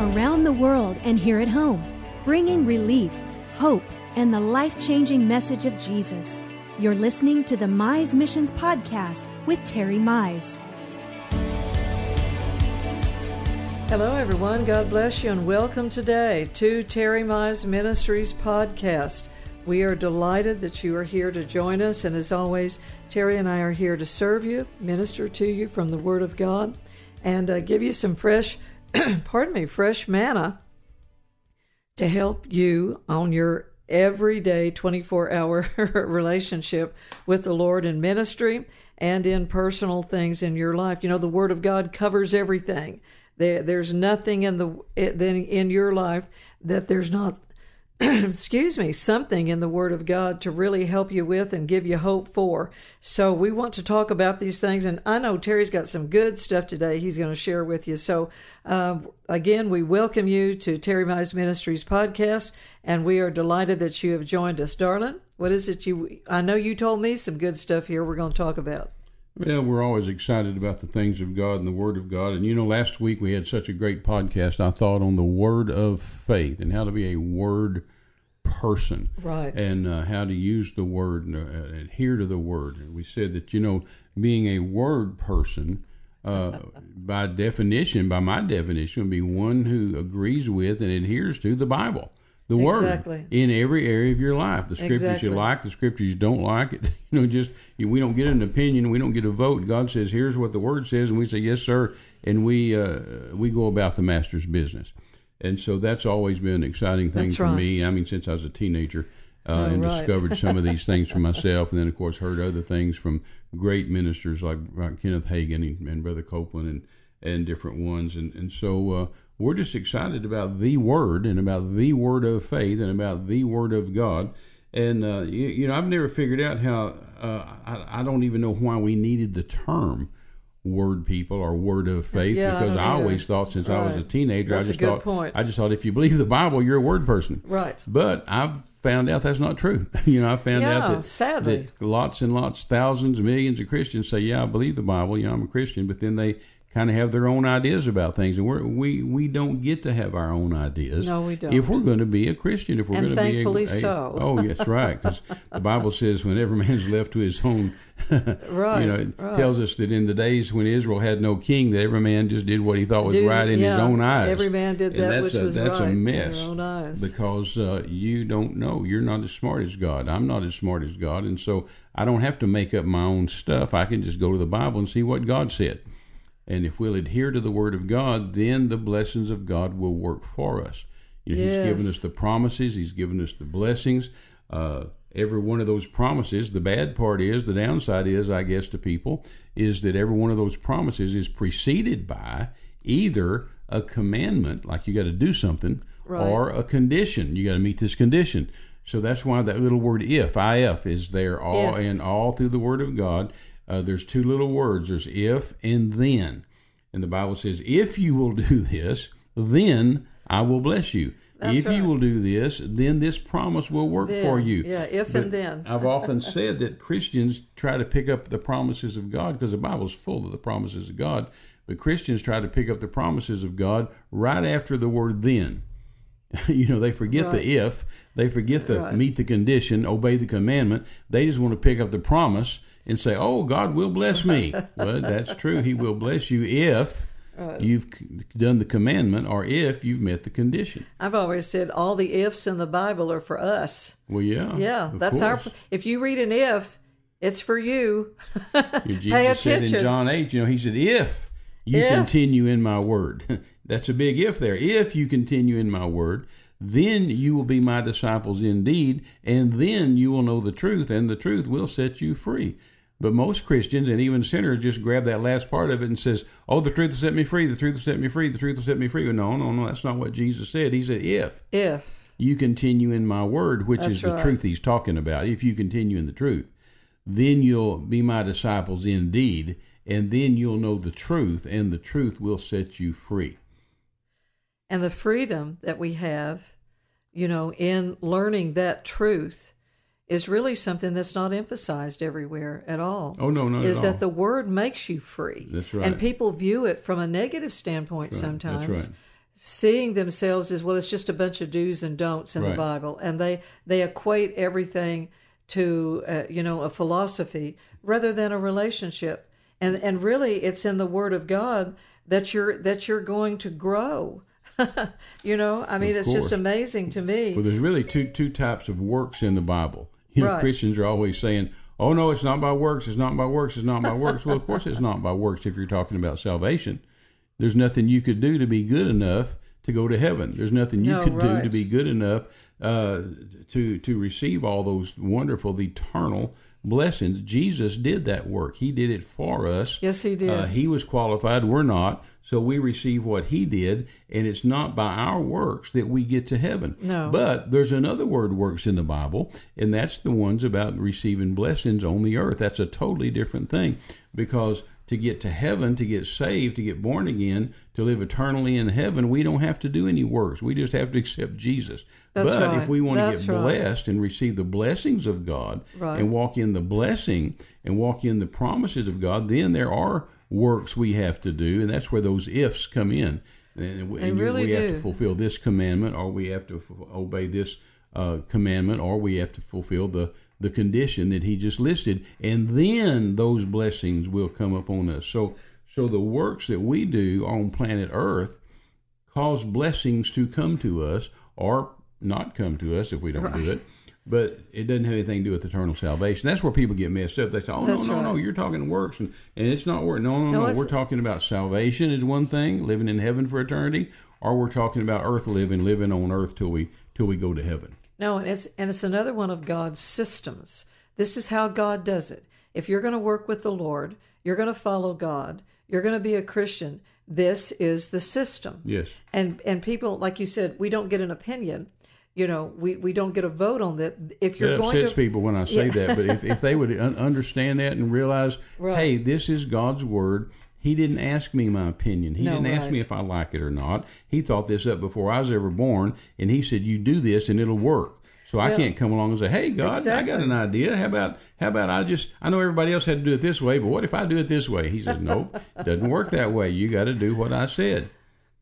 around the world and here at home, bringing relief, hope, and the life changing message of Jesus. You're listening to the Mize Missions Podcast with Terry Mize. Hello, everyone. God bless you, and welcome today to Terry Mize Ministries podcast. We are delighted that you are here to join us, and as always, Terry and I are here to serve you, minister to you from the Word of God, and uh, give you some fresh, pardon me, fresh manna to help you on your everyday 24 hour relationship with the Lord in ministry and in personal things in your life. You know, the Word of God covers everything. There, there's nothing in the eh, in your life that there's not excuse me, something in the Word of God to really help you with and give you hope for. So we want to talk about these things, and I know Terry's got some good stuff today. He's going to share with you. So uh, again, we welcome you to Terry Mize Ministries podcast, and we are delighted that you have joined us, darling. What is it you? I know you told me some good stuff here. We're going to talk about. Well, we're always excited about the things of God and the Word of God. And you know, last week we had such a great podcast, I thought, on the Word of faith and how to be a Word person. Right. And uh, how to use the Word and uh, adhere to the Word. And we said that, you know, being a Word person, uh, by definition, by my definition, would be one who agrees with and adheres to the Bible the exactly. word in every area of your life. The scriptures exactly. you like, the scriptures you don't like. It you know, just we don't get an opinion, we don't get a vote. God says, "Here's what the word says," and we say, "Yes, sir," and we uh, we go about the master's business. And so that's always been an exciting thing that's for right. me. I mean, since I was a teenager. Uh, oh, and right. discovered some of these things for myself, and then of course heard other things from great ministers like, like Kenneth Hagin and, and Brother Copeland and and different ones, and and so uh, we're just excited about the Word and about the Word of faith and about the Word of God. And uh, you, you, know, I've never figured out how. Uh, I, I, don't even know why we needed the term "word people" or "word of faith" yeah, because I, I always thought since right. I was a teenager, That's I just thought point. I just thought if you believe the Bible, you're a word person. Right. But I've found out that's not true. you know, I found yeah, out that, sadly. that lots and lots, thousands, millions of Christians say, "Yeah, I believe the Bible. Yeah, I'm a Christian," but then they kind of have their own ideas about things, and we're, we we don't get to have our own ideas. No, we don't. If we're going to be a Christian, if we're and going to be thankfully a, a, so. oh, yes, right, because the Bible says when every man's left to his own. right. You know, it right. tells us that in the days when Israel had no king, that every man just did what he thought was Dude, right in yeah, his own eyes. Every man did And that that's which a, was that's right a mess in their own eyes. because uh, you don't know. You're not as smart as God. I'm not as smart as God, and so I don't have to make up my own stuff. I can just go to the Bible and see what God said. And if we'll adhere to the Word of God, then the blessings of God will work for us. You know, yes. He's given us the promises. He's given us the blessings. Uh, every one of those promises. The bad part is, the downside is, I guess, to people, is that every one of those promises is preceded by either a commandment, like you got to do something, right. or a condition. You got to meet this condition. So that's why that little word "if" (if) is there all if. and all through the Word of God. Uh, there's two little words. There's "if" and "then," and the Bible says, "If you will do this, then I will bless you." That's if right. you will do this, then this promise will work then, for you. Yeah, if But and then. I've often said that Christians try to pick up the promises of God because the Bible's full of the promises of God. But Christians try to pick up the promises of God right after the word then. you know, they forget Right. the if, they forget the Right. meet the condition, obey the commandment. They just want to pick up the promise and say, "Oh, God will bless me." well, that's true. He will bless you if you've done the commandment or if you've met the condition. I've always said all the ifs in the Bible are for us. Well, yeah. Yeah, that's our. If you read an if, it's for you. Jesus Pay said in John 8, you know, he said, if you If. continue in my word. That's a big if there. If you continue in my word, then you will be my disciples indeed, and then you will know the truth, and the truth will set you free. But most Christians and even sinners just grab that last part of it and says, "Oh, the truth will set me free. The truth will set me free. The truth will set me free." Well, no, no, no. That's not what Jesus said. He said, "If If you continue in my word, which That's is the right. truth he's talking about. If you continue in the truth, then you'll be my disciples indeed, and then you'll know the truth, and the truth will set you free. And the freedom that we have, you know, in learning that truth is really something that's not emphasized everywhere at all. Oh no, no, is at that the word makes you free. That's right. And people view it from a negative standpoint right. sometimes. That's right. seeing themselves as well it's just a bunch of do's and don'ts in Right. the bible and they they equate everything to uh, you know a philosophy rather than a relationship and and really it's in the word of god that you're that you're going to grow you know i mean Of it's just amazing to me Well, there's really two two types of works in the Bible. You know, Right. Christians are always saying, "Oh no, it's not by works. It's not by works. It's not by works." well, of course, it's not by works if you're talking about salvation. There's nothing you could do to be good enough to go to heaven. There's nothing you No, could do to be good enough uh, to to receive all those wonderful, eternal blessings. Jesus did that work. He did it for us. Yes, he did. Uh, he was qualified. We're not. So we receive what he did, and it's not by our works that we get to heaven. No. But there's another word works in the Bible, and that's the ones about receiving blessings on the earth. That's a totally different thing because to get to heaven, to get saved, to get born again, to live eternally in heaven, we don't have to do any works. We just have to accept Jesus. That's but right. if we want to That's get right. blessed and receive the blessings of God Right. and walk in the blessing and walk in the promises of God, then there are works we have to do, and that's where those ifs come in. And, and really we have to fulfill this commandment, or we have to f- obey this uh, commandment, or we have to fulfill the the condition that he just listed, and then those blessings will come upon us. So, so the works that we do on planet Earth cause blessings to come to us, or not come to us if we don't Right. do it. But it doesn't have anything to do with eternal salvation. That's where people get messed up. They say, "Oh That's no, no, no, you're talking works, and, and it's not work. No, no, No, no. We're talking about salvation is one thing, living in heaven for eternity, or we're talking about earth living, living on earth till we till we go to heaven. No, and it's and it's another one of God's systems. This is how God does it. If you're going to work with the Lord, you're going to follow God, you're going to be a Christian. This is the system. Yes. And and people like you said, we don't get an opinion. You know, we, we don't get a vote on that. If you're It going upsets to people when I say that, but if, if they would un- understand that and realize, Right. hey, this is God's word. He didn't ask me my opinion. He No, didn't ask me if I like it or not. He thought this up before I was ever born, and he said, "You do this, and it'll work." So I can't come along and say, "Hey, God, I got an idea. How about how about I just I know everybody else had to do it this way, but what if I do it this way?" He said, "Nope, it doesn't work that way. You got to do what I said."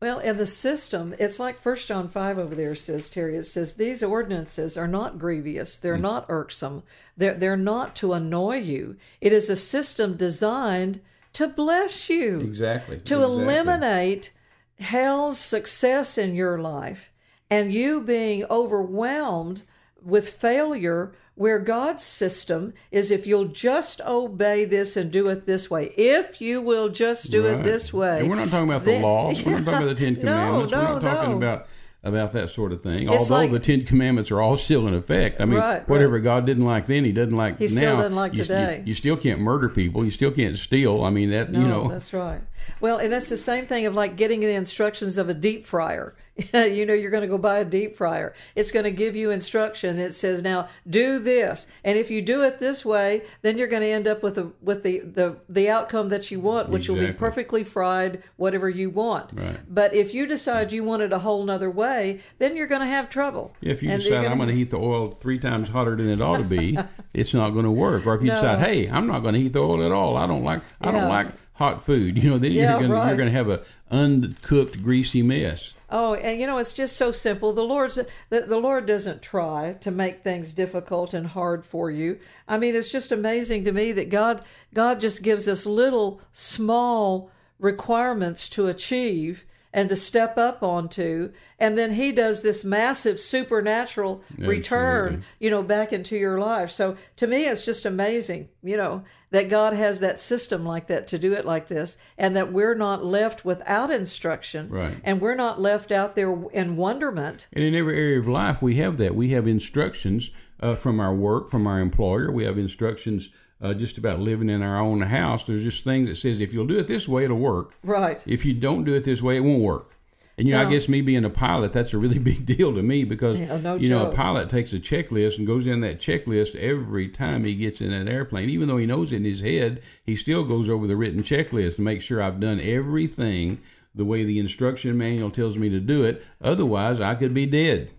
Well, and the system, it's like First John 5 over there says, Terry, it says, These ordinances are not grievous. They're Hmm. not irksome. They're, they're not to annoy you. It is a system designed to bless you, Exactly. to eliminate hell's success in your life and you being overwhelmed with failure where God's system is if you'll just obey this and do it this way. If you will just do it this way. And we're not talking about the then- law. We're not talking about the Ten No, Commandments. we're not talking no. about about that sort of thing. It's Although like- the Ten Commandments are all still in effect. I mean, Right, whatever right. God didn't like then, He doesn't like He now. still doesn't like you, today. You, you still can't murder people. You still can't steal. I mean, that No, you know. that's right. Well, and that's the same thing of like getting the instructions of a deep fryer. you know, you're going to go buy a deep fryer. It's going to give you instruction. It says now do this, and if you do it this way, then you're going to end up with the with the the the outcome that you want, which will be perfectly fried, whatever you want. Right. But if you decide you want it a whole nother way, then you're going to have trouble. If you And decide you're I'm going to heat the oil three times hotter than it ought to be, it's not going to work. Or if you No. decide, hey, I'm not going to heat the oil at all. I don't like I Yeah. don't like hot food. You know, then Yeah, you're going right. you're going to have a uncooked, greasy mess. Oh, and you know it's just so simple. The Lord's the, the Lord doesn't try to make things difficult and hard for you. I mean, it's just amazing to me that God God just gives us little small requirements to achieve and to step up onto, and then He does this massive supernatural return, you know, back into your life. So to me, it's just amazing, you know, that God has that system like that to do it like this, and that we're not left without instruction, Right. and we're not left out there in wonderment. And in every area of life, we have that. We have instructions uh, from our work, from our employer. We have instructions uh, just about living in our own house. There's just things that says if you'll do it this way, it'll work. Right. If you don't do it this way, it won't work. And you know, No. I guess me being a pilot, that's a really big deal to me because Yeah, no you know a pilot takes a checklist and goes in that checklist every time he gets in an airplane. Even though he knows it in his head, he still goes over the written checklist to make sure I've done everything the way the instruction manual tells me to do it. Otherwise, I could be dead.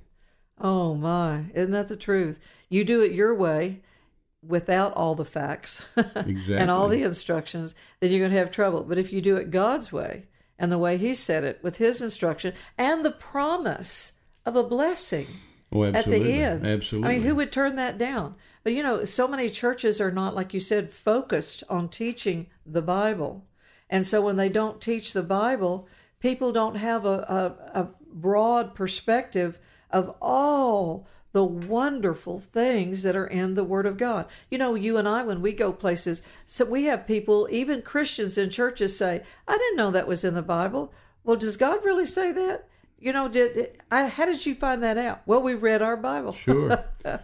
Oh my, isn't that the truth? You do it your way without all the facts and all the instructions, then you're going to have trouble. But if you do it God's way and the way He said it with His instruction and the promise of a blessing Oh, at the end. Absolutely. I mean, who would turn that down? But you know, so many churches are not, like you said, focused on teaching the Bible. And so when they don't teach the Bible, people don't have a, a, a broad perspective of all the wonderful things that are in the Word of God. You know, you and I, when we go places, so we have people, even Christians in churches, say, I didn't know that was in the Bible. Well, does God really say that? You know, did I, how did you find that out? Well, we read our Bible. Sure.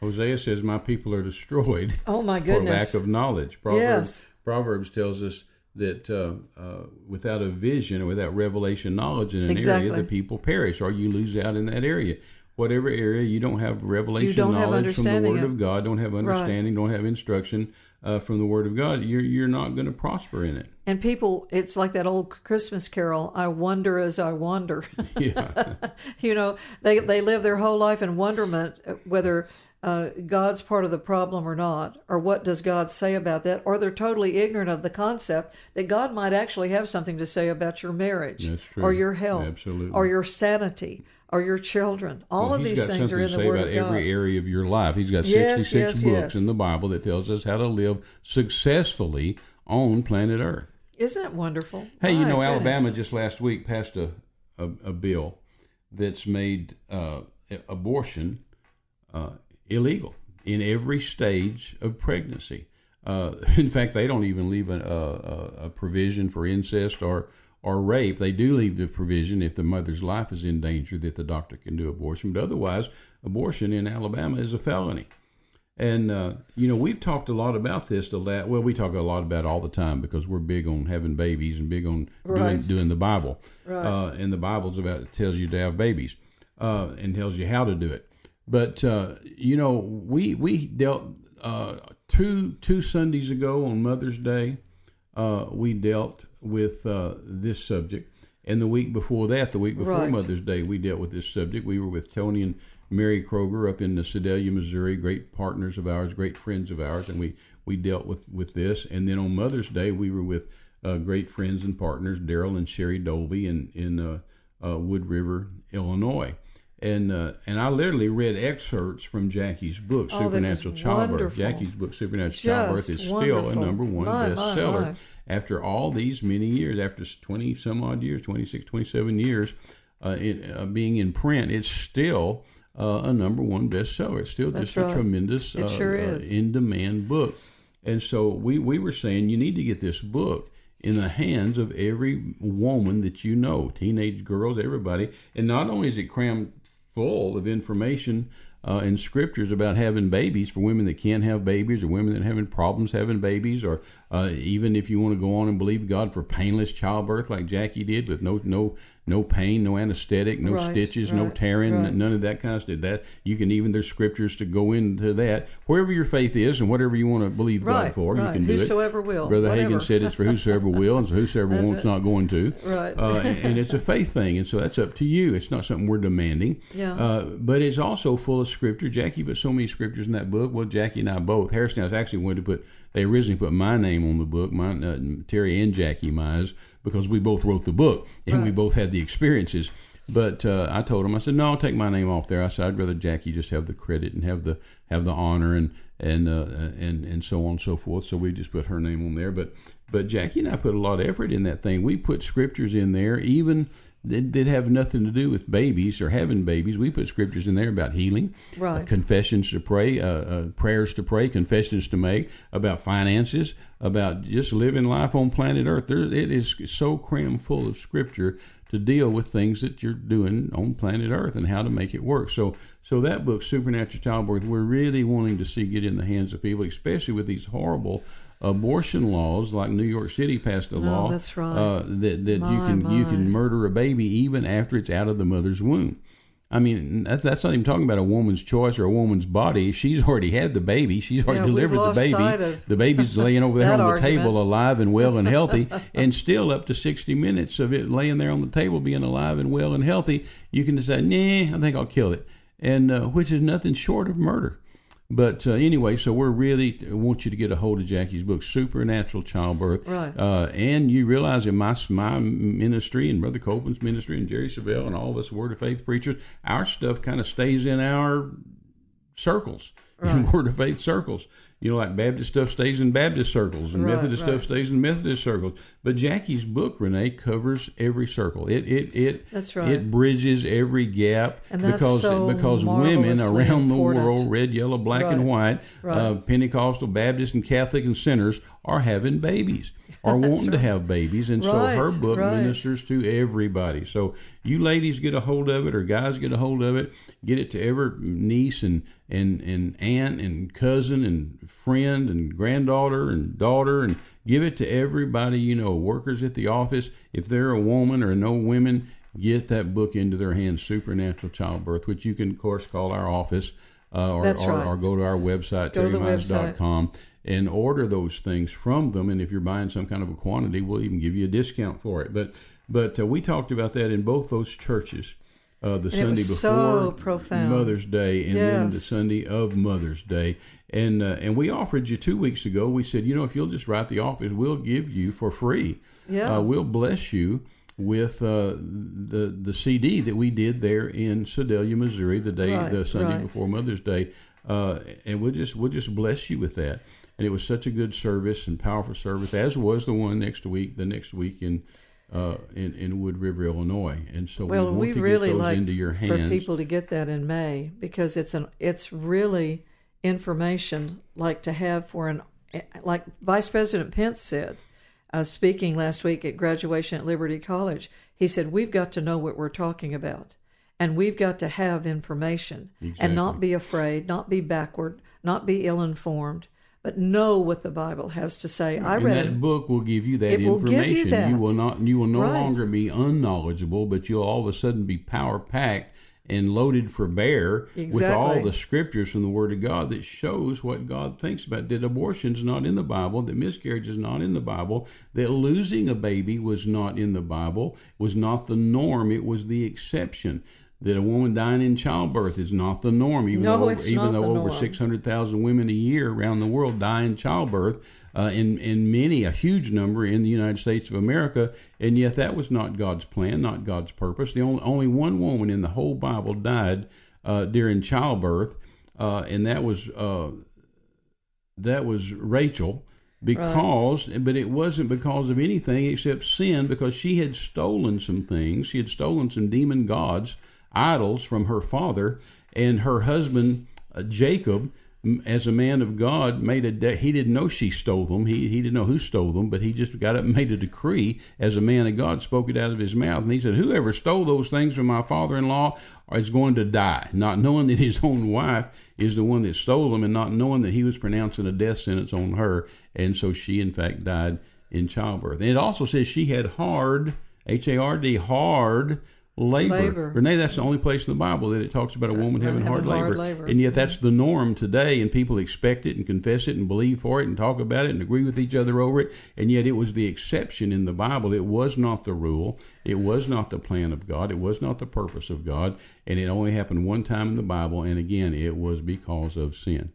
Hosea says, "My people are destroyed Oh my goodness! for lack of knowledge." Proverbs Yes. Proverbs tells us that uh, uh, without a vision or without revelation knowledge in an Exactly. area, the people perish, or you lose out in that area. Whatever area you don't have revelation don't have knowledge from the Word of- of God, don't have understanding, don't have instruction uh, from the Word of God, you're you're not going to prosper in it. And people, it's like that old Christmas carol, I wonder as I wander. Yeah, you know, they, they live their whole life in wonderment, whether uh, God's part of the problem or not, or what does God say about that, or they're totally ignorant of the concept that God might actually have something to say about your marriage, That's true. or your health, Absolutely. or your sanity, or your children. All Well, of these things are in the Word about of God. every area of your life. He's got Yes, 66 yes, books yes. in the Bible that tells us how to live successfully on planet Earth. Isn't that wonderful? Hey, you know, goodness. Alabama just last week passed a, a, a bill that's made uh, abortion uh, illegal in every stage of pregnancy. Uh, in fact, they don't even leave a, a, a provision for incest or or rape. They do leave the provision if the mother's life is in danger that the doctor can do abortion. But otherwise, abortion in Alabama is a felony. And uh, you know, we've talked a lot about this. The la- well, we talk a lot about it all the time because we're big on having babies and big on doing, Right. doing the Bible. Right. Uh, and the Bible's about it tells you to have babies uh, and tells you how to do it. But uh, you know, we we dealt uh, two two Sundays ago on Mother's Day. Uh, we dealt with uh, this subject, and the week before that, the week before Right. Mother's Day, we dealt with this subject. We were with Tony and Mary Kroger up in the Sedalia, Missouri, great partners of ours, great friends of ours, and we we dealt with with this. And then on Mother's Day, we were with uh, great friends and partners, Daryl and Sherry Dolby, in in uh, uh, Wood River, Illinois. And uh, and I literally read excerpts from Jackie's book, Oh, Supernatural Childbirth. wonderful. Jackie's book, Supernatural Just Childbirth, is still a number one My, my, bestseller my. after all these many years, after 20 some odd years, 26, 27 years uh, it, uh, being in print, it's still uh, a number one bestseller. It's still That's just a right. tremendous, It uh, sure uh, in demand book. And so we, we were saying you need to get this book in the hands of every woman that you know, teenage girls, everybody. And not only is it crammed full of information uh, and scriptures about having babies for women that can't have babies or women that are having problems having babies or uh, even if you want to go on and believe God for painless childbirth like Jackie did with no no no pain, no anesthetic, no Right, stitches, no tearing, right. none of that kind of stuff. That you can even there's scriptures to go into that. Wherever your faith is and whatever you want to believe God Right, for, you can do it. Whosoever will, Brother whatever. Hagin said it's for whosoever will and so whosoever That's wants it. not going to. Right. Uh, and, and it's a faith thing, and so that's up to you. It's not something we're demanding. Yeah. Uh, but it's also full of scripture. Jackie put so many scriptures in that book. Well, Jackie and I both. Harrison House actually wanted to put. They originally put my name on the book, mine, uh, Terry and Jackie Mize, because we both wrote the book and we both had the experiences. But uh, I told him, I said, no, I'll take my name off there. I said, I'd rather Jackie just have the credit and have the have the honor and and uh, and and so on and so forth. So we just put her name on there. But but Jackie and I put a lot of effort in that thing. We put scriptures in there, even that, that have nothing to do with babies or having babies. We put scriptures in there about healing, Right. uh, confessions to pray, uh, uh, prayers to pray, confessions to make, about finances, about just living life on planet Earth. There, it is so crammed full of scripture to deal with things that you're doing on planet Earth and how to make it work. So, so that book, Supernatural Childbirth, we're really wanting to see get in the hands of people, especially with these horrible abortion laws, like New York City passed a law Oh, that's right. uh, that that you My, can you can murder a baby even after it's out of the mother's womb. I mean, that's, that's not even talking about a woman's choice or a woman's body. She's already had the baby. She's already Yeah, delivered the baby. The baby's laying over there on the table, alive and well and healthy, and still up to 60 minutes of it laying there on the table, being alive and well and healthy. You can decide, nah, I think I'll kill it, and uh, which is nothing short of murder. But uh, anyway, so we're really want you to get a hold of Jackie's book, Supernatural Childbirth. Right. Uh, and you realize in my my ministry and Brother Copeland's ministry and Jerry Savelle and all of us Word of Faith preachers, our stuff kind of stays in our circles, right. in Word of Faith circles you know, like Baptist stuff stays in Baptist circles and right, Methodist right. stuff stays in Methodist circles. But Jackie's book, Renee, covers every circle. It it it that's right. It bridges every gap because so because women around important. the world, red, yellow, black, and white, uh, Pentecostal, Baptist, and Catholic, and sinners are having babies. Are wanting to have babies, and so her book ministers to everybody. So you ladies get a hold of it, or guys get a hold of it. Get it to every niece and and and aunt and cousin and friend and granddaughter and daughter, and give it to everybody you know. Workers at the office, if they're a woman or no women, get that book into their hands. Supernatural Childbirth, which you can of course call our office. Uh, or, That's or, right. or go to our website, the and order those things from them. And if you're buying some kind of a quantity, we'll even give you a discount for it. But but uh, we talked about that in both those churches. Uh, the and Sunday before so. Mother's Day, and yes. then the Sunday of Mother's Day, and uh, and we offered you two weeks ago. We said, you know, if you'll just write the office, we'll give you for free. Yeah, uh, we'll bless you with uh, the the CD that we did there in Sedalia, Missouri, the day right, the Sunday right. before Mother's Day, uh, and we'll just we'll just bless you with that and it was such a good service and powerful service, as was the one next week, the next week in uh, in, in Wood River, Illinois. And so well, we want we to really get those like into your hands. for people to get that in May because it's an it's really information like to have for an like Vice President Pence said, uh, speaking last week at graduation at Liberty College. He said we've got to know what we're talking about. And we've got to have information Exactly. and not be afraid, not be backward, not be ill informed, but know what the Bible has to say. I and read that it. book will give you that give you information. that. will not you will no Right. longer be unknowledgeable, but you'll all of a sudden be power packed and loaded for bear with all the scriptures from the Word of God that shows what God thinks about. That abortion's not in the Bible, that miscarriage is not in the Bible, that losing a baby was not in the Bible, was not the norm, it was the exception. That a woman dying in childbirth is not the norm, even No, though, even though over 600,000 women a year around the world die in childbirth, uh, in, in many, a huge number in the United States of America, and yet that was not God's plan, not God's purpose. The only, only one woman in the whole Bible died uh, during childbirth, uh, and that was uh, that was Rachel. Because, but it wasn't because of anything except sin, because she had stolen some things. She had stolen some demon gods, idols from her father, and her husband uh, Jacob, as a man of God, made a de- he didn't know she stole them. He he didn't know who stole them, but he just got up and made a decree as a man of God, spoke it out of his mouth, and he said, "Whoever stole those things from my father-in-law is going to die," not knowing that his own wife is the one that stole them, and not knowing that he was pronouncing a death sentence on her, and so she in fact died in childbirth. And it also says she had hard H A R D hard labor. Labor. Renee, that's the only place in the Bible that it talks about a woman having, having hard, hard labor. labor. And yet that's the norm today, and people expect it and confess it and believe for it and talk about it and agree with each other over it. And yet it was the exception in the Bible. It was not the rule. It was not the plan of God. It was not the purpose of God. And it only happened one time in the Bible. And again, it was because of sin.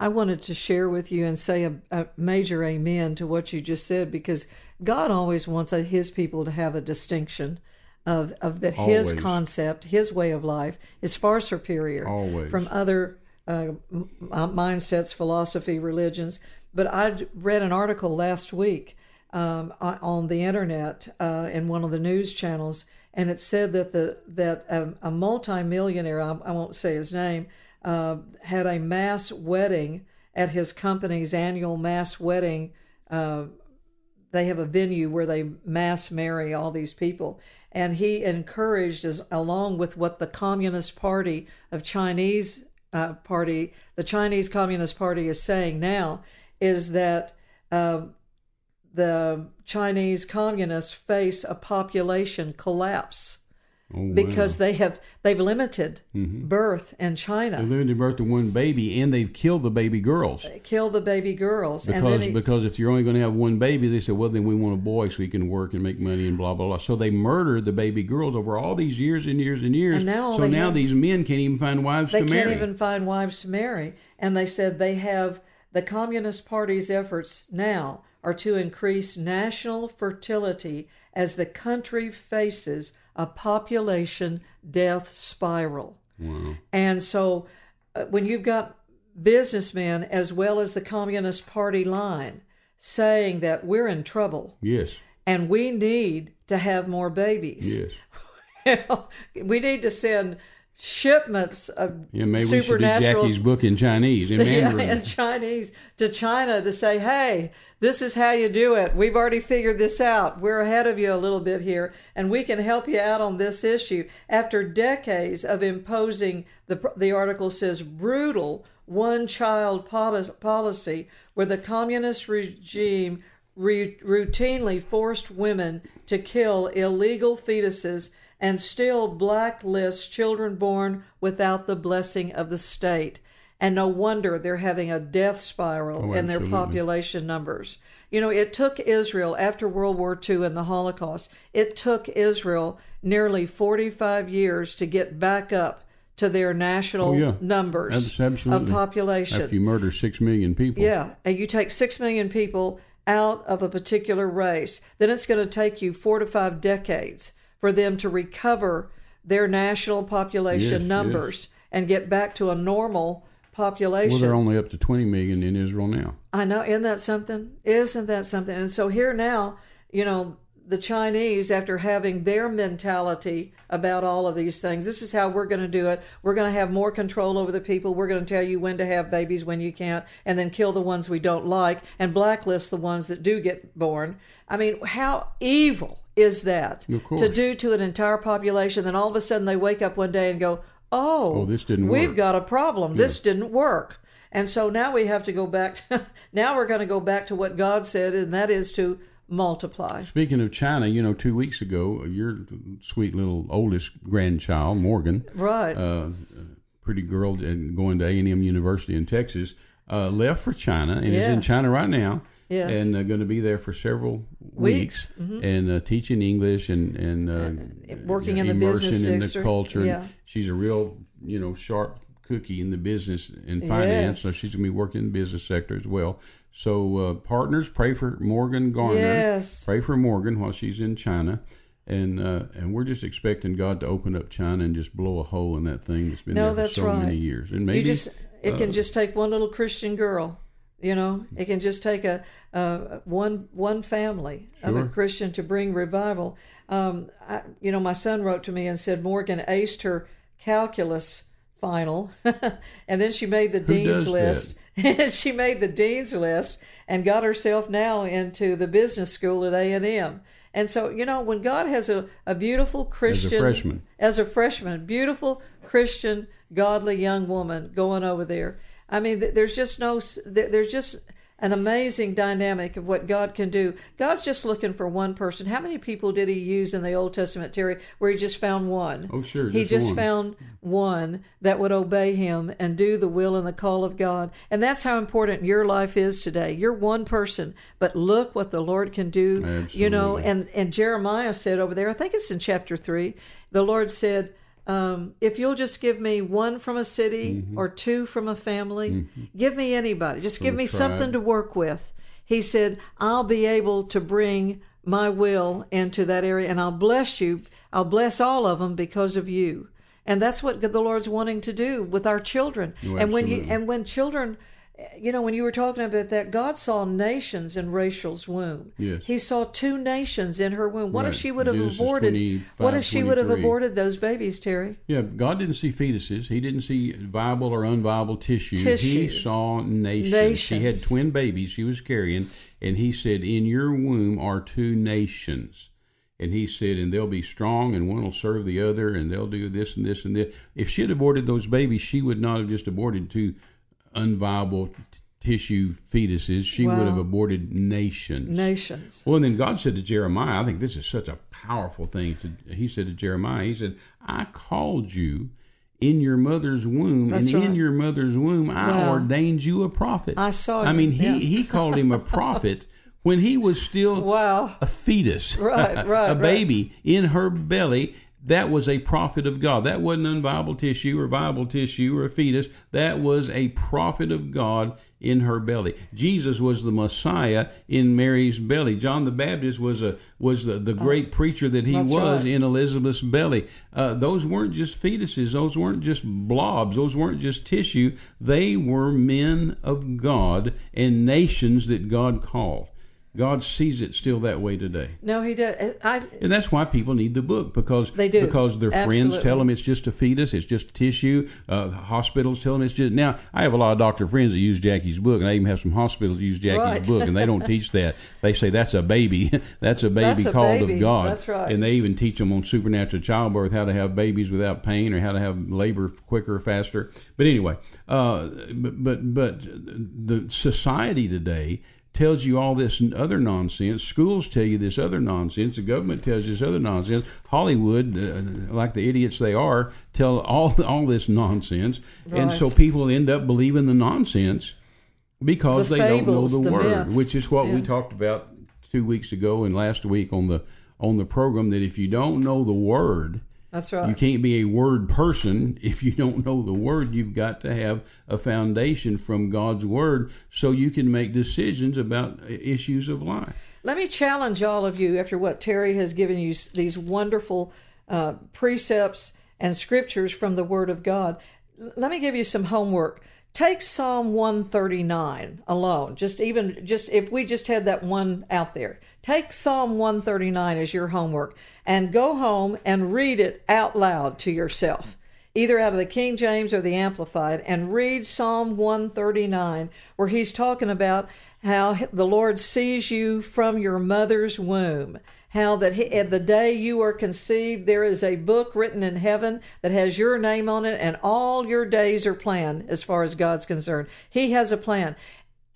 I wanted to share with you and say a, a major amen to what you just said because God always wants His people to have a distinction of of that His concept, His way of life is far superior Always. from other uh, mindsets, philosophy, religions. But I read an article last week um, on the internet uh, in one of the news channels, and it said that the that um, a multimillionaire, I, I won't say his name, uh, had a mass wedding at his company's annual mass wedding. Uh, they have a venue where they mass marry all these people, and he encouraged, as along with what the Communist Party of Chinese uh, Party, the Chinese Communist Party is saying now, is that. Uh, the Chinese communists face a population collapse Oh, because they have they've limited mm-hmm. birth in China. They limited birth to one baby, and they've killed the baby girls. Kill the baby girls, and then Because, because if you're only going to have one baby, they said, well, then we want a boy so he can work and make money and blah blah blah. So they murdered the baby girls over all these years and years and years. And now so now have- these men can't even find wives they to can't even find wives to marry. And they said they have the Communist Party's efforts now are to increase national fertility as the country faces a population death spiral. Wow. And so uh, when you've got businessmen as well as the Communist Party line saying that we're in trouble Yes. and we need to have more babies. Yes. we need to send shipments of Yeah, maybe we should do Jackie's book in Chinese in yeah, in Chinese to China to say, hey, this is how you do it. We've already figured this out. We're ahead of you a little bit here, and we can help you out on this issue. After decades of imposing, the, the article says, brutal one child policy, where the communist regime re- routinely forced women to kill illegal fetuses and still blacklist children born without the blessing of the state. And no wonder they're having a death spiral Oh, in their population numbers. You know, it took Israel after World War II and the Holocaust, it took Israel nearly 45 years to get back up to their national Oh, yeah. numbers absolutely. of population. After you murder six million people. Yeah, and you take six million people out of a particular race, then it's going to take you four to five decades for them to recover their national population Yes, numbers and get back to a normal population. Well, they're only up to 20 million in Israel now. I know, isn't that something? Isn't that something? And so here now, you know, the Chinese, after having their mentality about all of these things, this is how we're going to do it. We're going to have more control over the people. We're going to tell you when to have babies, when you can't, and then kill the ones we don't like and blacklist the ones that do get born. I mean, how evil is that to do to an entire population? Then all of a sudden they wake up one day and go, "Oh, Oh, this didn't We've work." got a problem. This didn't work." And so now we have to go back. now we're going to go back to what God said, and that is to multiply. Speaking of China, you know, two weeks ago, your sweet little oldest grandchild, Morgan, Right. uh, pretty girl and going to A&M University in Texas, uh, left for China and is in China right now. Yes. And uh, going to be there for several Weeks. weeks, and uh, teaching English and and uh, working in the business in the culture. Yeah. She's a real you know sharp cookie in the business and finance, Yes. so she's going to be working in the business sector as well. So uh, partners, pray for Morgan Garner. Yes. Pray for Morgan while she's in China. And uh, and we're just expecting God to open up China and just blow a hole in that thing that's been No, there for so right. many years. And maybe you just it uh, can just take one little Christian girl. You know, it can just take a uh, one one family of a Christian to bring revival. Um, I, you know, my son wrote to me and said Morgan aced her calculus final, and then she made the dean's does that? list. she made the dean's list and got herself now into the business school at A and M. And so, you know, when God has a, a beautiful Christian freshman. as a freshman, beautiful Christian, godly young woman going over there. I mean, there's just no, there's just an amazing dynamic of what God can do. God's just looking for one person. How many people did He use in the Old Testament, Terry, where He just found one? Oh, sure, He just one. found one that would obey Him and do the will and the call of God. And that's how important your life is today. You're one person, but look what the Lord can do. You know, and and Jeremiah said over there, I think it's in chapter three, the Lord said, um, if you'll just give me one from a city Mm-hmm. or two from a family, give me anybody, just give me tribe. something to work with. He said, I'll be able to bring my will into that area and I'll bless you. I'll bless all of them because of you. And that's what the Lord's wanting to do with our children. Oh, and when you and when children you know, when you were talking about that, God saw nations in Rachel's womb. Yes. He saw two nations in her womb. What if she would have Genesis aborted? what if she would have aborted those babies, Terry? Yeah, God didn't see fetuses. He didn't see viable or unviable tissue. Tissue. He saw nations. She had twin babies she was carrying, and he said, In your womb are two nations. And he said, And they'll be strong, and one will serve the other, and they'll do this and this and this. If she had aborted those babies, she would not have just aborted two unviable t- tissue fetuses, she Wow. would have aborted nations. Nations. Well, and then God said to Jeremiah, I think this is such a powerful thing. To, he said to Jeremiah, He said, I called you in your mother's womb, That's and in your mother's womb, I Wow. ordained you a prophet. I saw I mean, he, he called him a prophet when he was still Wow. a fetus, Right, right, a right. baby in her belly. That was a prophet of God. That wasn't unviable tissue or viable tissue or a fetus. That was a prophet of God in her belly. Jesus was the Messiah in Mary's belly. John the Baptist was a was the, the great preacher that he Oh, was right. in Elizabeth's belly. Uh, those weren't just fetuses. Those weren't just blobs. Those weren't just tissue. They were men of God and nations that God called. God sees it still that way today. No, he does. I, And that's why people need the book because They do. because their friends tell them it's just a fetus, it's just tissue. Uh, hospitals tell them it's just. Now I have a lot of doctor friends that use Jackie's book, and I even have some hospitals use Jackie's Right. book, and they don't teach that. They say that's a baby, that's a baby That's a called baby. of God. That's right. And they even teach them on supernatural childbirth how to have babies without pain or how to have labor quicker, faster. But anyway, uh, but but but the society today tells you all this other nonsense. Schools tell you this other nonsense. The government tells you this other nonsense. Hollywood, uh, like the idiots they are, tell all all this nonsense, and so people end up believing the nonsense because The they don't know the, the word, myths. which is what we talked about two weeks ago and last week on the on the program. That if you don't know the word, that's right. you can't be a word person if you don't know the word. You've got to have a foundation from God's word so you can make decisions about issues of life. Let me challenge all of you after what Terry has given you these wonderful uh, precepts and scriptures from the Word of God. Let me give you some homework. Take Psalm 139 alone. Just even just if we just had that one out there. Take Psalm 139 as your homework and go home and read it out loud to yourself either out of the King James or the Amplified, and read Psalm 139, where he's talking about how the Lord sees you from your mother's womb. How that he, at the day you are conceived, there is a book written in heaven that has your name on it, and all your days are planned as far as God's concerned. He has a plan.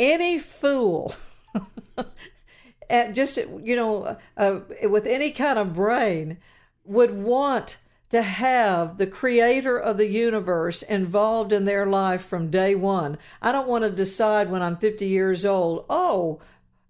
Any fool at just you know uh, with any kind of brain would want to have the creator of the universe involved in their life from day one. I don't want to decide when I'm 50 years old, oh,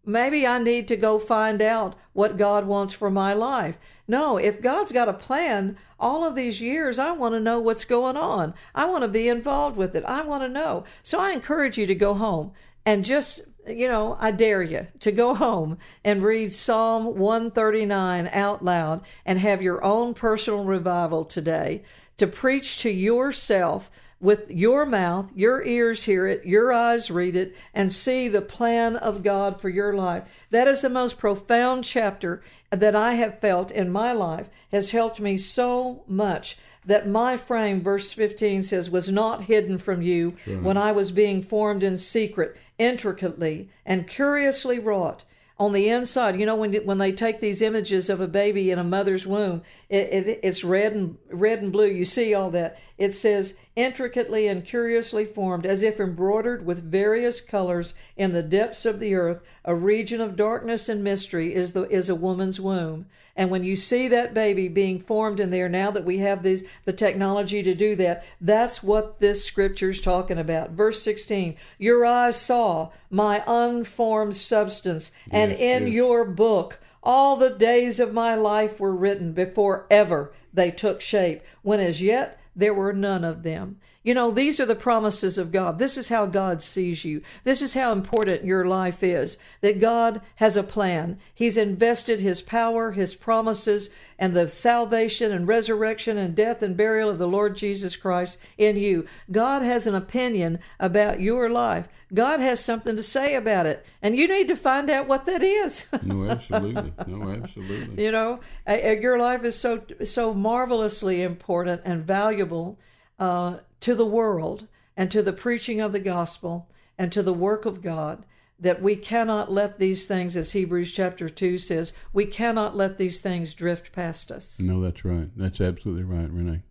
maybe I need to go find out what God wants for my life. No, if God's got a plan, all of these years, I want to know what's going on. I want to be involved with it. I want to know. So I encourage you to go home and just, you know, I dare you to go home and read Psalm 139 out loud and have your own personal revival today to preach to yourself with your mouth, your ears hear it, your eyes read it, and see the plan of God for your life. That is the most profound chapter that I have felt in my life, has helped me so much that my frame, verse 15 says, was not hidden from you when I was being formed in secret, intricately, and curiously wrought on the inside. You know, when when they take these images of a baby in a mother's womb, it, it it's red and red and blue. You see all that. It says intricately and curiously formed, as if embroidered with various colors in the depths of the earth. A region of darkness and mystery is the is a woman's womb. And when you see that baby being formed in there, now that we have these the technology to do that, that's what this scripture's talking about. Verse 16, your eyes saw my unformed substance, and Yes, in yes. your book all the days of my life were written before ever they took shape, when as yet there were none of them. You know, these are the promises of God. This is how God sees you. This is how important your life is. That God has a plan. He's invested His power, His promises, and the salvation and resurrection and death and burial of the Lord Jesus Christ in you. God has an opinion about your life. God has something to say about it. And you need to find out what that is. No, absolutely. No, absolutely. you know your life is so so marvelously important and valuable uh, to the world and to the preaching of the gospel and to the work of god that we cannot let these things as hebrews chapter 2 says we cannot let these things drift past us No, that's right. That's absolutely right, Renee.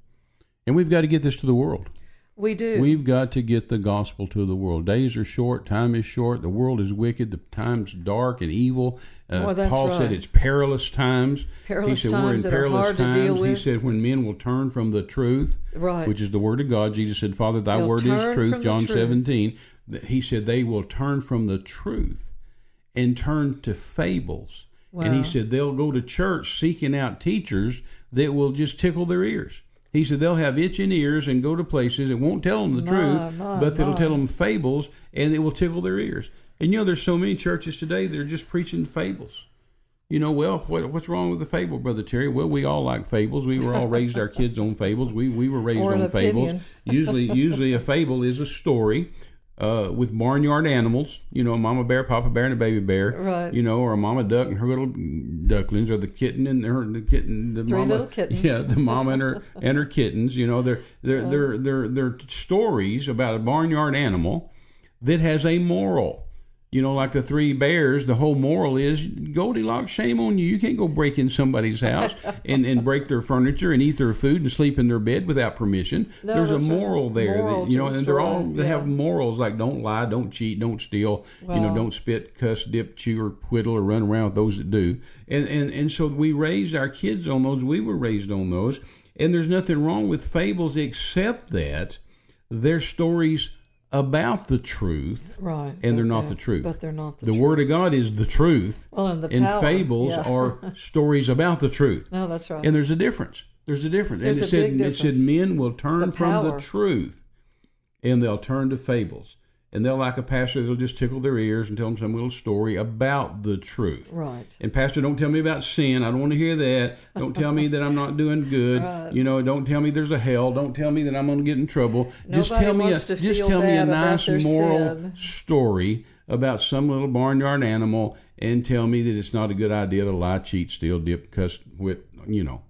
And we've got to get this to the world. We do. We've got to get the gospel to the world. Days are short, time is short, the world is wicked, the time's dark and evil. Uh, that's Paul said it's perilous times. Perilous he said times we're in perilous times. He said when men will turn from the truth, Right. which is the word of God. Jesus said, "Father, thy They'll word is truth." John truth. 17. He said they will turn from the truth and turn to fables. And he said they'll go to church seeking out teachers that will just tickle their ears. He said they'll have itching ears and go to places that won't tell them the My, truth, my, but that'll tell them fables and it will tickle their ears. And you know, there's so many churches today that are just preaching fables. You know, well, what, what's wrong with the fable, Brother Terry? Well, we all like fables. We were all raised our kids on fables. We we were raised on fables. usually, usually a fable is a story uh, with barnyard animals. You know, a mama bear, papa bear, and a baby bear. Right. You know, or a mama duck and her little ducklings, or the kitten and her the kitten, the Three mama, little kittens. Yeah, the mama and her and her kittens. You know, they're they're they're they're they're stories about a barnyard animal that has a moral. You know, like the three bears, the whole moral is Goldilocks, shame on you. You can't go break in somebody's house and, and break their furniture and eat their food and sleep in their bed without permission. No, There's a that's right. moral there. Moral that, you know, and they're all they yeah. have morals like don't lie, don't cheat, don't steal, you know, don't spit, cuss, dip, chew, or whittle or run around with those that do. And and and so we raised our kids on those. We were raised on those. And there's nothing wrong with fables except that they're stories about the truth right. and they're not the truth. But they're not the, the truth. word of God is the truth, Well, and the and power, fables yeah. are stories about the truth. No, that's right. And there's a difference. There's a difference. There's and it said big it said men will turn The from the truth and they'll turn to fables. And they'll like a pastor, they'll just tickle their ears and tell them some little story about the truth. right. And pastor, don't tell me about sin. I don't want to hear that. Don't tell me that I'm not doing good. Right. You know, don't tell me there's a hell. Don't tell me that I'm going to get in trouble. just Nobody tell me a just tell me a nice moral sin. story about some little barnyard animal and tell me that it's not a good idea to lie, cheat, steal, dip, cuss, whip, you know.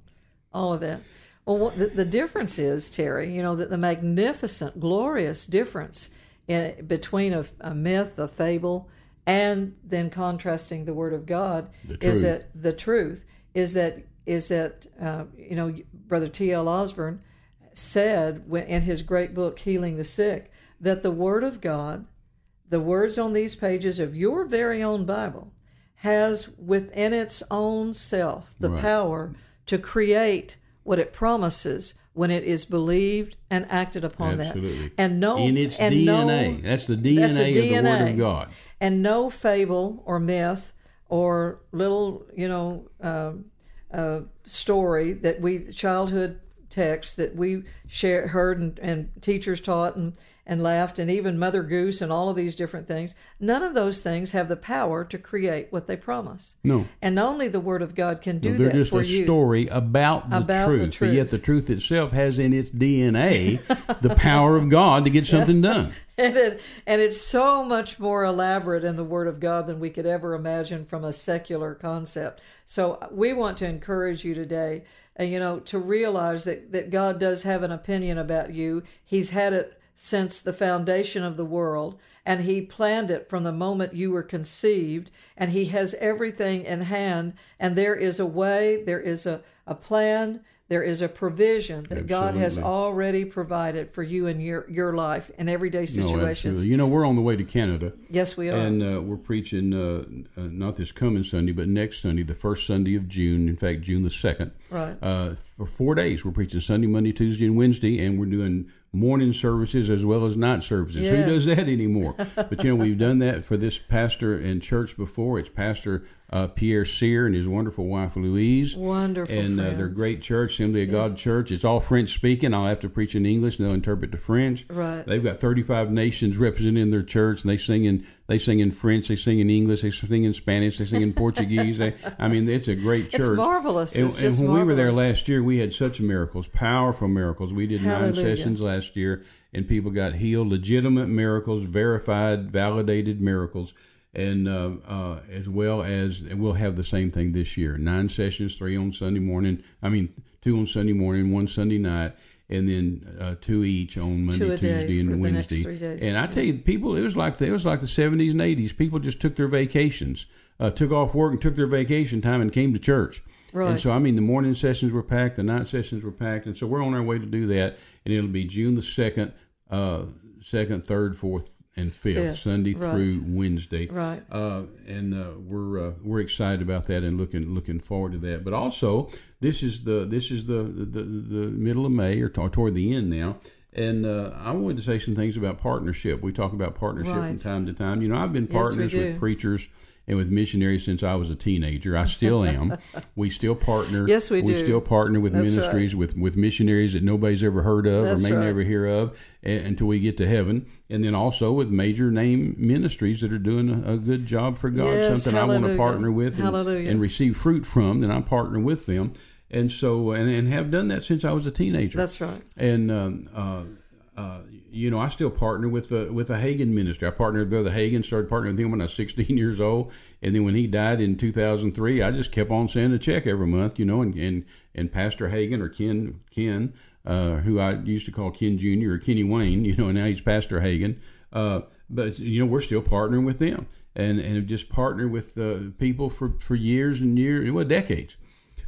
all of that. Well, what the, the difference is, Terry, you know, that the magnificent, glorious difference in, between a, a myth, a fable, and then contrasting the Word of God The is that the truth is that is that uh, you know, Brother T. L. Osborn said when, in his great book Healing the Sick that the Word of God, the words on these pages of your very own Bible, has within its own self the Right. power to create what it promises when it is believed and acted upon Absolutely. that. And no In its and DNA. No, That's the DNA that's the of the Word of God. And no fable or myth or little, you know, um, uh, story that we childhood text that we share, heard and, and teachers taught and, and laughed and even Mother Goose and all of these different things. None of those things have the power to create what they promise. No. And only the Word of God can do that. They're that just for a you. story about the, About the truth, but yet the truth itself has in its DNA the power of God to get something done. and it and it's so much more elaborate in the Word of God than we could ever imagine from a secular concept. So we want to encourage you today, uh, you know, to realize that that God does have an opinion about you. He's had it since the foundation of the world, and He planned it from the moment you were conceived, and He has everything in hand. And there is a way, there is a a plan. There is a provision that God has already provided for you in your, your life in everyday situations. absolutely. You know, we're on the way to Canada. yes, we are. And uh, we're preaching uh, uh, not this coming Sunday, but next Sunday, the first Sunday of June. In fact, June the second. Right. Uh, for four days, we're preaching Sunday, Monday, Tuesday, and Wednesday, and we're doing morning services as well as night services. Who does that anymore? but you know, we've done that for this pastor and church before. It's Pastor uh, Pierre Sear and his wonderful wife Louise. Wonderful And uh, they're great church, Assembly of God Church. It's all French speaking. I'll have to preach in English, and they'll interpret to French. Right. They've got 35 nations represented in their church, and they sing in they sing in French, they sing in English, they sing in Spanish, they sing in Portuguese. They, I mean, it's a great church. It's marvelous. And, It's and just when we were there last year, we had such miracles, powerful miracles. We did nine sessions last year, and people got healed, legitimate miracles, verified, validated miracles. And uh, uh, as well as we'll have the same thing this year: nine sessions, three on Sunday morning. I mean, two on Sunday morning, one Sunday night, and then uh, two each on Monday, Two a day Tuesday, and for the next Wednesday. days. And I tell you, people, it was like the, it was like the seventies and eighties. People just took their vacations, uh, took off work and took their vacation time and came to church. Right. And so, I mean, the morning sessions were packed, the night sessions were packed, and so we're on our way to do that. And it'll be June the second, uh, second, third, fourth, and fifth, Fifth, Sunday right. through Wednesday. Right. Uh, and uh, we're uh, we're excited about that and looking looking forward to that. But also, this is the this is the the, the middle of May or t- toward the end now. And uh, I wanted to say some things about partnership. We talk about partnership from time to time. You know, I've been partners do. with preachers and with missionaries since I was a teenager. I still am. we still partner. Yes, we We do. still partner with That's ministries with with missionaries that nobody's ever heard of That's or may right. never hear of until we get to heaven, and then also with major name ministries that are doing a, a good job for God. Yes, something I want to partner with and, and receive fruit from. Then I partner with them, and so and, and have done that since I was a teenager. That's right. And um, uh, uh, you know, I still partner with the with the Hagin ministry. I partnered with Brother Hagin, started partnering with him when I was 16 years old, and then when he died in 2003, I just kept on sending a check every month. You know, and and, and Pastor Hagin or Ken Ken, uh, who I used to call Ken Jr. or Kenny Wayne, you know, and now he's Pastor Hagin. Uh, but you know, we're still partnering with them, and and have just partnered with uh, people for for years and years, well, decades.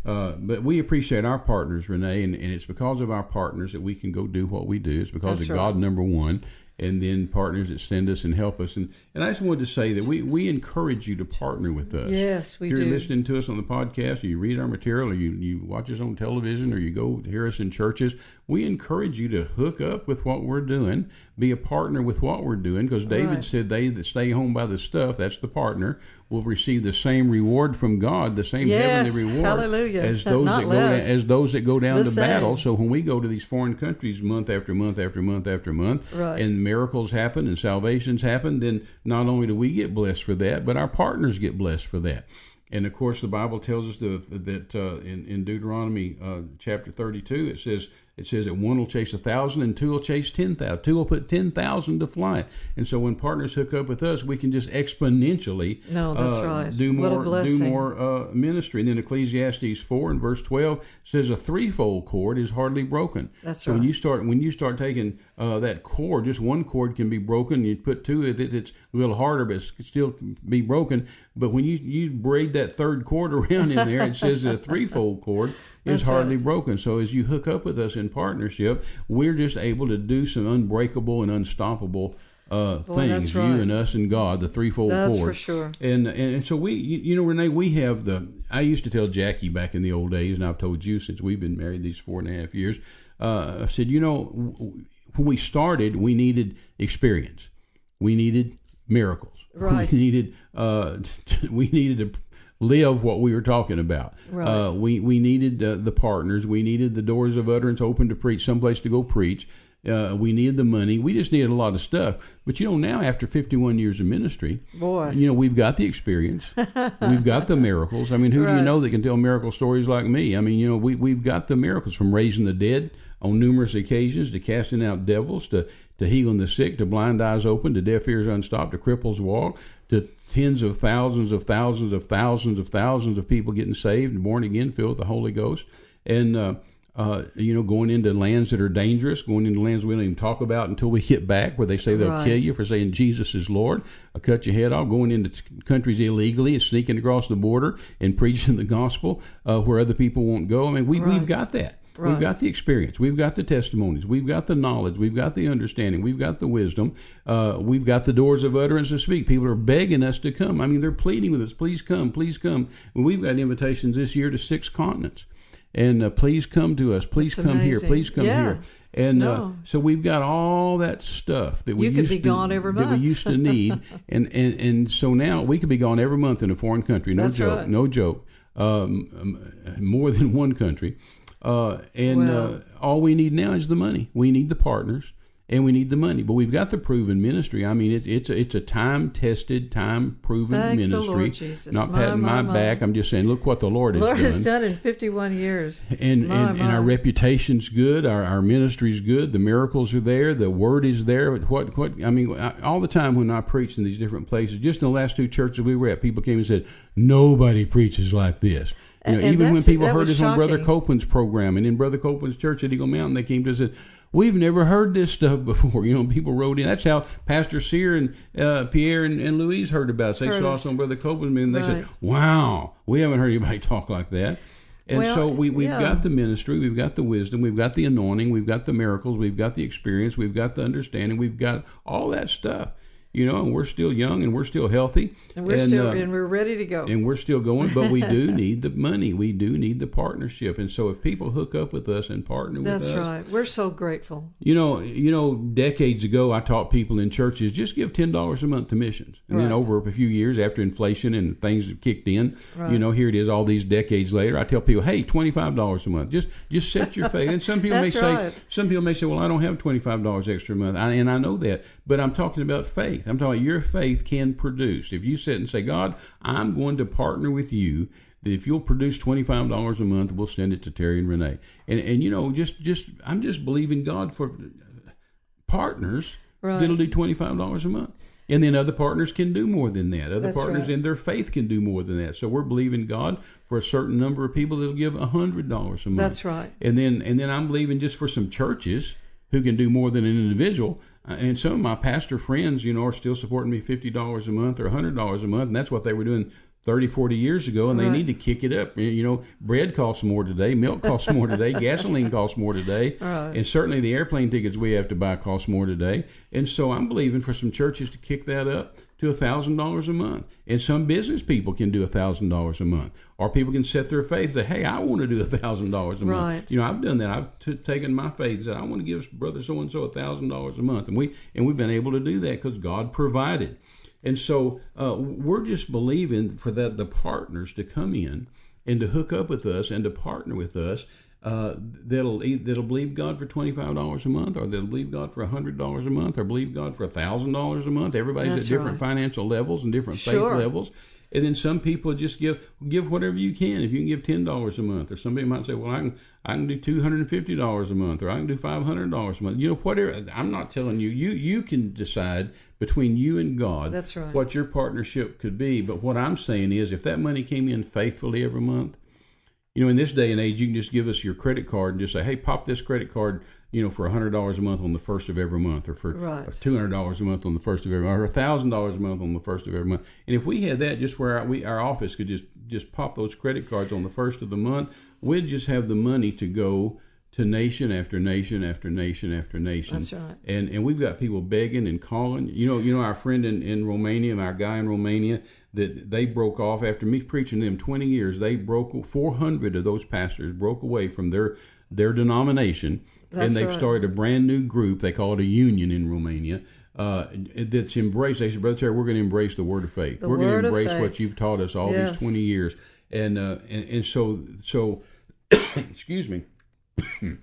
Uh, but we appreciate our partners, Renee, and, and it's because of our partners that we can go do what we do. It's because That's of right. God, number one, and then partners that send us and help us. And, and I just wanted to say that we, we encourage you to partner with us. Yes, we if you're do. listening to us on the podcast, or you read our material, or you, you watch us on television, or you go hear us in churches, we encourage you to hook up with what we're doing, be a partner with what we're doing, because David Right. said they that stay home by the stuff, that's the partner, will receive the same reward from God, the same Yes, heavenly reward hallelujah. as those Not that go less. as those that go down The to same. battle. So when we go to these foreign countries month after month after month after month, Right. and miracles happen and salvations happen, then not only do we get blessed for that, but our partners get blessed for that. And of course, the Bible tells us that, that uh, in, in Deuteronomy uh, chapter 32, it says it says that one will chase a thousand and two will chase ten thousand. Two will put ten thousand to flight. And so when partners hook up with us, we can just exponentially No, that's uh, right. do more do more uh, ministry. And then Ecclesiastes four and verse twelve says a threefold cord is hardly broken. That's so when you start when you start taking uh, that cord, just one cord can be broken. You put two, it, it's a little harder, but it can still be broken. But when you you braid that third cord around in there, it says a threefold cord is That's hardly right. broken. So as you hook up with us in partnership, we're just able to do some unbreakable and unstoppable. Uh, Boy, that's things you and us and God, the threefold That's cord. for sure. And, and and so we, you, you know, Renee, we have the. I used to tell Jackie back in the old days, and I've told you since we've been married these four and a half years. Uh, I said, you know, when we started, we needed experience, we needed miracles, Right. We needed, uh, we needed to live what we were talking about. Right. Uh, we we needed uh, the partners, we needed the doors of utterance open to preach, someplace to go preach. Uh, we needed the money. We just needed a lot of stuff. But you know, now after 51 years of ministry, Boy. you know, we've got the experience. we've got the miracles. I mean, who do you know that can tell miracle stories like me? I mean, you know, we, we've got the miracles from raising the dead on numerous occasions to casting out devils to, to healing the sick to blind eyes open to deaf ears unstopped to cripples walk to tens of thousands of thousands of thousands of thousands of people getting saved and born again filled with the Holy Ghost. And, uh, uh, you know, going into lands that are dangerous, going into lands we don't even talk about until we get back, where they say they'll Right. kill you for saying Jesus is Lord. I'll cut your head off. Going into t- countries illegally and sneaking across the border and preaching the gospel uh, where other people won't go. I mean, we, Right. we've got that. Right. We've got the experience. We've got the testimonies. We've got the knowledge. We've got the understanding. We've got the wisdom. Uh, we've got the doors of utterance to speak. People are begging us to come. I mean, they're pleading with us, please come, please come. We've got invitations this year to six continents. And uh, please come to us. Please That's come here. Please come Yeah. here. And uh, so we've got all that stuff that we You could used be to, gone every that we used to need, and, and and so now we could be gone every month in a foreign country. No That's joke. right. No joke. Um, more than one country, uh, and Well- uh, all we need now is the money. We need the partners, and we need the money. But we've got the proven ministry. I mean, it, it's a, it's a time tested, time proven ministry. Not My, patting my, my, my. back. I'm just saying, look what the Lord has Lord done has done in 51 years. and My, and, and our reputation's good, our our ministry's good, the miracles are there, the word is there. What what I mean, I, all the time when I preached in these different places, just in the last two churches we were at, people came and said nobody preaches like this. You know, And- even when people heard us on Brother. Copeland's program and in Brother Copeland's church at Eagle Mountain, they came to us and said. We've never heard this stuff before. You know, people wrote in. That's how Pastor Sear and uh, Pierre and, and Louise heard about us. They Heard saw us. us on Brother Copeland, and they Right. said, "Wow, we haven't heard anybody talk like that." And Well, so we, we've yeah. got the ministry, we've got the wisdom, we've got the anointing, we've got the miracles, we've got the experience, we've got the understanding, we've got all that stuff. You know, and we're still young and we're still healthy. And we're still uh, and we're ready to go. and we're still going, but we do need the money. We do need the partnership. And so if people hook up with us and partner That's with us, That's right. We're so grateful. you know, you know, decades ago, I taught people in churches just give ten dollars a month to missions, and then over a few years, after inflation and things have kicked in, Right. you know, here it is, all these decades later. I tell people, hey, twenty five dollars a month, just just set your faith. And some people may That's say, some people may say, well, I don't have twenty five dollars extra a month, I, and I know that, but I'm talking about faith. I'm talking about your faith can produce. If you sit and say, God, I'm going to partner with you. That if you'll produce twenty five dollars a month, we'll send it to Terry and Renee. And and you know, just just I'm just believing God for partners Right. that'll do twenty five dollars a month. And then other partners can do more than that. Other That's partners right. in their faith can do more than that. So we're believing God for a certain number of people that'll give hundred dollars a month. That's right. And then and then I'm believing just for some churches who can do more than an individual. Uh, and some of my pastor friends, you know, are still supporting me fifty dollars a month or hundred dollars a month, and that's what they were doing 30, 40 years ago, and they need to kick it up. You know, bread costs more today, milk costs more today, gasoline costs more today, Right. and certainly the airplane tickets we have to buy cost more today. And so I'm believing for some churches to kick that up to thousand dollars a month, and some business people can do thousand dollars a month, or people can set their faith that hey, I want to do thousand dollars a month. Right. You know, I've done that. I've t- taken my faith and said I want to give brother so and so thousand dollars a month, and we and we've been able to do that because God provided. And so uh, we're just believing for that the partners to come in and to hook up with us and to partner with us. Uh, that'll that'll believe God for twenty five dollars a month, or that'll believe God for hundred dollars a month, or believe God for thousand dollars a month. Everybody's That's at different right. financial levels and different Sure. faith levels. And then some people just give give whatever you can. If you can give ten dollars a month, or somebody might say, "Well, I can I can do two hundred and fifty dollars a month, or I can do five hundred dollars a month." You know, whatever. I'm not telling you. You you can decide between you and God. That's right. What your partnership could be. But what I'm saying is, if that money came in faithfully every month, you know, in this day and age, you can just give us your credit card and just say, "Hey, pop this credit card." You know, for hundred dollars a month on the first of every month, or for Right. two hundred dollars a month on the first of every month, or thousand dollars a month on the first of every month. And if we had that, just where our, we our office could just just pop those credit cards on the first of the month, we'd just have the money to go to nation after nation after nation after nation. That's right. And and we've got people begging and calling. You know, you know our friend in, in Romania, our guy in Romania, that they broke off after me preaching them twenty years. They broke four hundred of those pastors broke away from their their denomination, That's and they've right. started a brand new group. They call it a union in Romania. Uh, that's embraced. They said, Brother Terry, we're going to embrace the word of faith. The we're going to embrace what you've taught us all Yes. these twenty years. And uh, and, and so so, excuse me.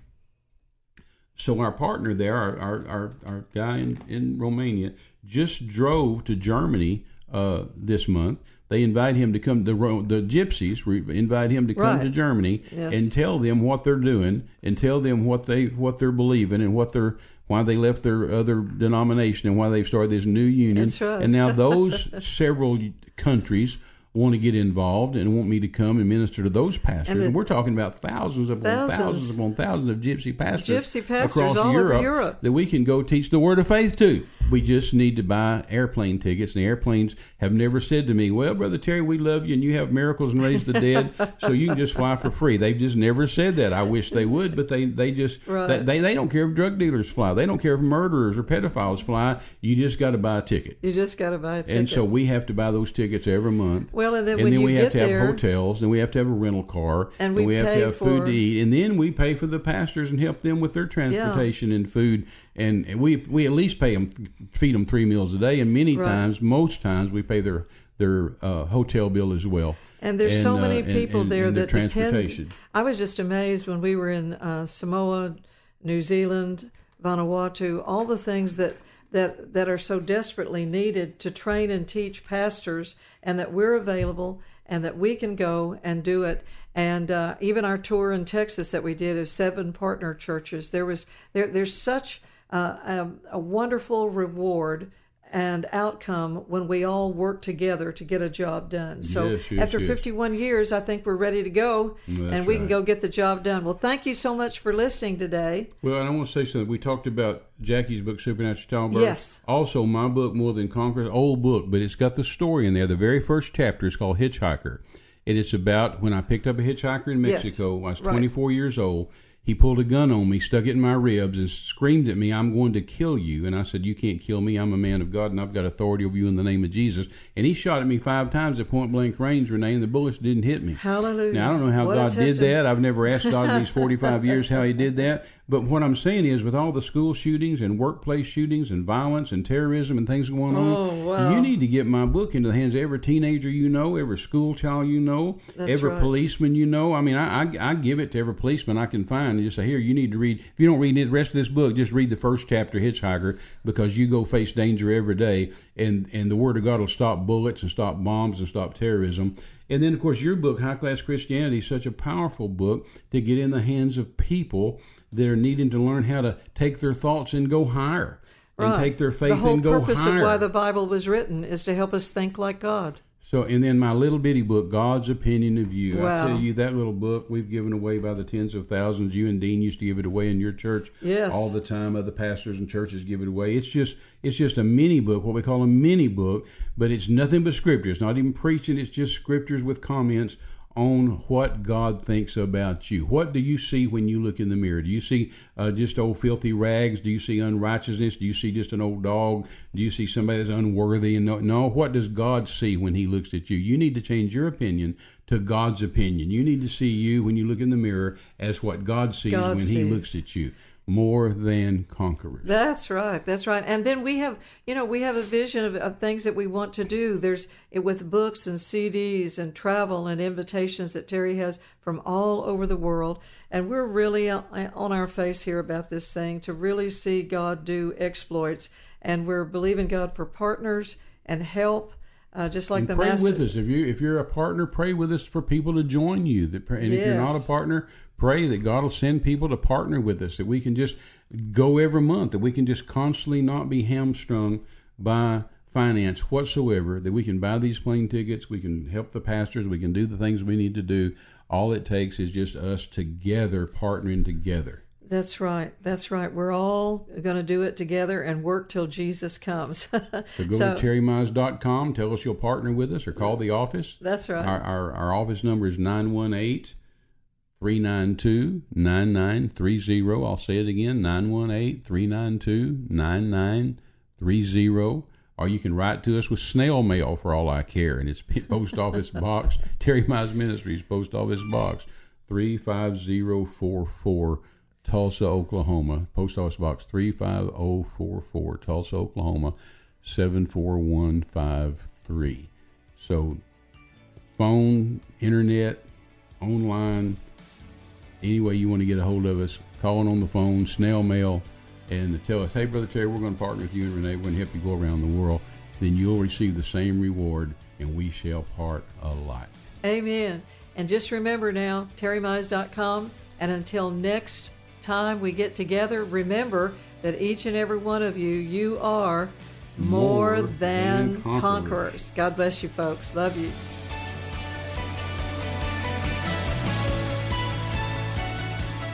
So our partner there, our our, our, our guy in, in Romania, just drove to Germany uh, this month. They invite him to come. The the gypsies invite him to come Right. to Germany Yes. and tell them what they're doing and tell them what they what they're believing and what they're why they left their other denomination and why they've started this new union. Right. And now those several countries want to get involved and want me to come and minister to those pastors. And And, we're talking about thousands upon Thousands. thousands upon thousands of gypsy pastors, Gypsy pastors across all Europe, Europe. that we can go teach the word of faith to. We just need to buy airplane tickets. And the airplanes have never said to me, "Well, brother Terry, we love you and you have miracles and raise the dead, so you can just fly for free." They've just never said that. I wish they would, but they they just Right. they, they they don't care if drug dealers fly. They don't care if murderers or pedophiles fly. You just got to buy a ticket. You just got to buy a ticket. And so we have to buy those tickets every month. well, and then And then we have to have there, hotels, and we have to have a rental car, And we have to have food to eat, and then we pay for the pastors and help them with their transportation and food, and and we we at least pay them feed them three meals a day, and many Right. times, most times, we pay their their uh, hotel bill as well. And there's so uh, many and- people and- there and that depend. I was just amazed when we were in uh, Samoa, New Zealand, Vanuatu, all the things that that that are so desperately needed to train and teach pastors, and that we're available and that we can go and do it. And uh, even our tour in Texas that we did of seven partner churches, there was there there's such uh, a, a wonderful reward and outcome when we all work together to get a job done. So Yes, yes, after yes. 51 years, I think we're ready to go That's and we can go get the job done. Well, thank you so much for listening today. Well, and I want to say something. We talked about Jackie's book, Supernatural Childbirth. Yes. Also, my book, More Than Conquerors, old book, but it's got the story in there. The very first chapter is called Hitchhiker. and it's about when I picked up a hitchhiker in Yes, Mexico. I was right. 24 years old. He pulled a gun on me, stuck it in my ribs, and screamed at me, I'm going to kill you. And I said, You can't kill me. I'm a man of God, and I've got authority over you in the name of Jesus. And he shot at me five times at point blank range, Renee, and the bullets didn't hit me. Hallelujah. Now, I don't know how What God did that. I've never asked God in these 45 years how he did that. But what I'm saying is, with all the school shootings and workplace shootings and violence and terrorism and things going on, Oh, wow. you need to get my book into the hands of every teenager you know, every school child you know, That's every right. policeman you know. I mean, I, I, I give it to every policeman I can find and just say, here, you need to read. If you don't read the rest of this book, just read the first chapter, Hitchhiker, because you go face danger every day, and, and the Word of God will stop bullets and stop bombs and stop terrorism. And then, of course, your book, High Class Christianity, is such a powerful book to get in the hands of people that are needing to learn how to take their thoughts and go higher. And take their faith the whole and go purpose of why the Bible was written is to help us think like God. So, and then my little bitty book, God's Opinion of You. Wow. I tell you, that little book we've given away by the tens of thousands. You and Dean used to give it away in your church Yes. all the time. Other pastors and churches give it away. It's just, it's just a mini book, what we call a mini book, but it's nothing but scripture. It's not even preaching. It's just scriptures with comments on what God thinks about you. What do you see when you look in the mirror? Do you see uh, just old filthy rags? Do you see unrighteousness? Do you see just an old dog? Do you see somebody that's unworthy? And no, no, what does God see when He looks at you? You need to change your opinion to God's opinion. You need to see you when you look in the mirror as what God sees God when He looks at you. More than conquerors. That's right. That's right. And then we have, you know, we have a vision of, of things that we want to do. There's it with books and CDs and travel and invitations that Terry has from all over the world. And we're really on our face here about this thing to really see God do exploits. And we're believing God for partners and help, uh, just like And the pray mass- with us. If you if you're a partner, pray with us for people to join you. That and if you're not a partner, pray that God will send people to partner with us. That we can just go every month. That we can just constantly not be hamstrung by finance whatsoever. That we can buy these plane tickets. We can help the pastors. We can do the things we need to do. All it takes is just us together, partnering together. That's right. That's right. We're all going to do it together and work till Jesus comes. So go to terrymize.com. Tell us you'll partner with us or call the office. That's right. Our, our, our office number is 918 392 9930. I'll say it again 918 392 9930. Or you can write to us with snail mail for all I care. And it's Post Office Box, Terry Mize Ministries, Post Office Box 35044, Tulsa, Oklahoma. Post Office Box 35044, Tulsa, Oklahoma 74153. So phone, internet, online, any way you want to get a hold of us, calling on the phone, snail mail, and tell us, hey, Brother Terry, we're going to partner with you and Renee. We're going to help you go around the world. Then you'll receive the same reward, and we shall part alike. Amen. And just remember now, terrymize.com. And until next time we get together, remember that each and every one of you, you are more, More than, than conquerors. conquerors. God bless you, folks. Love you.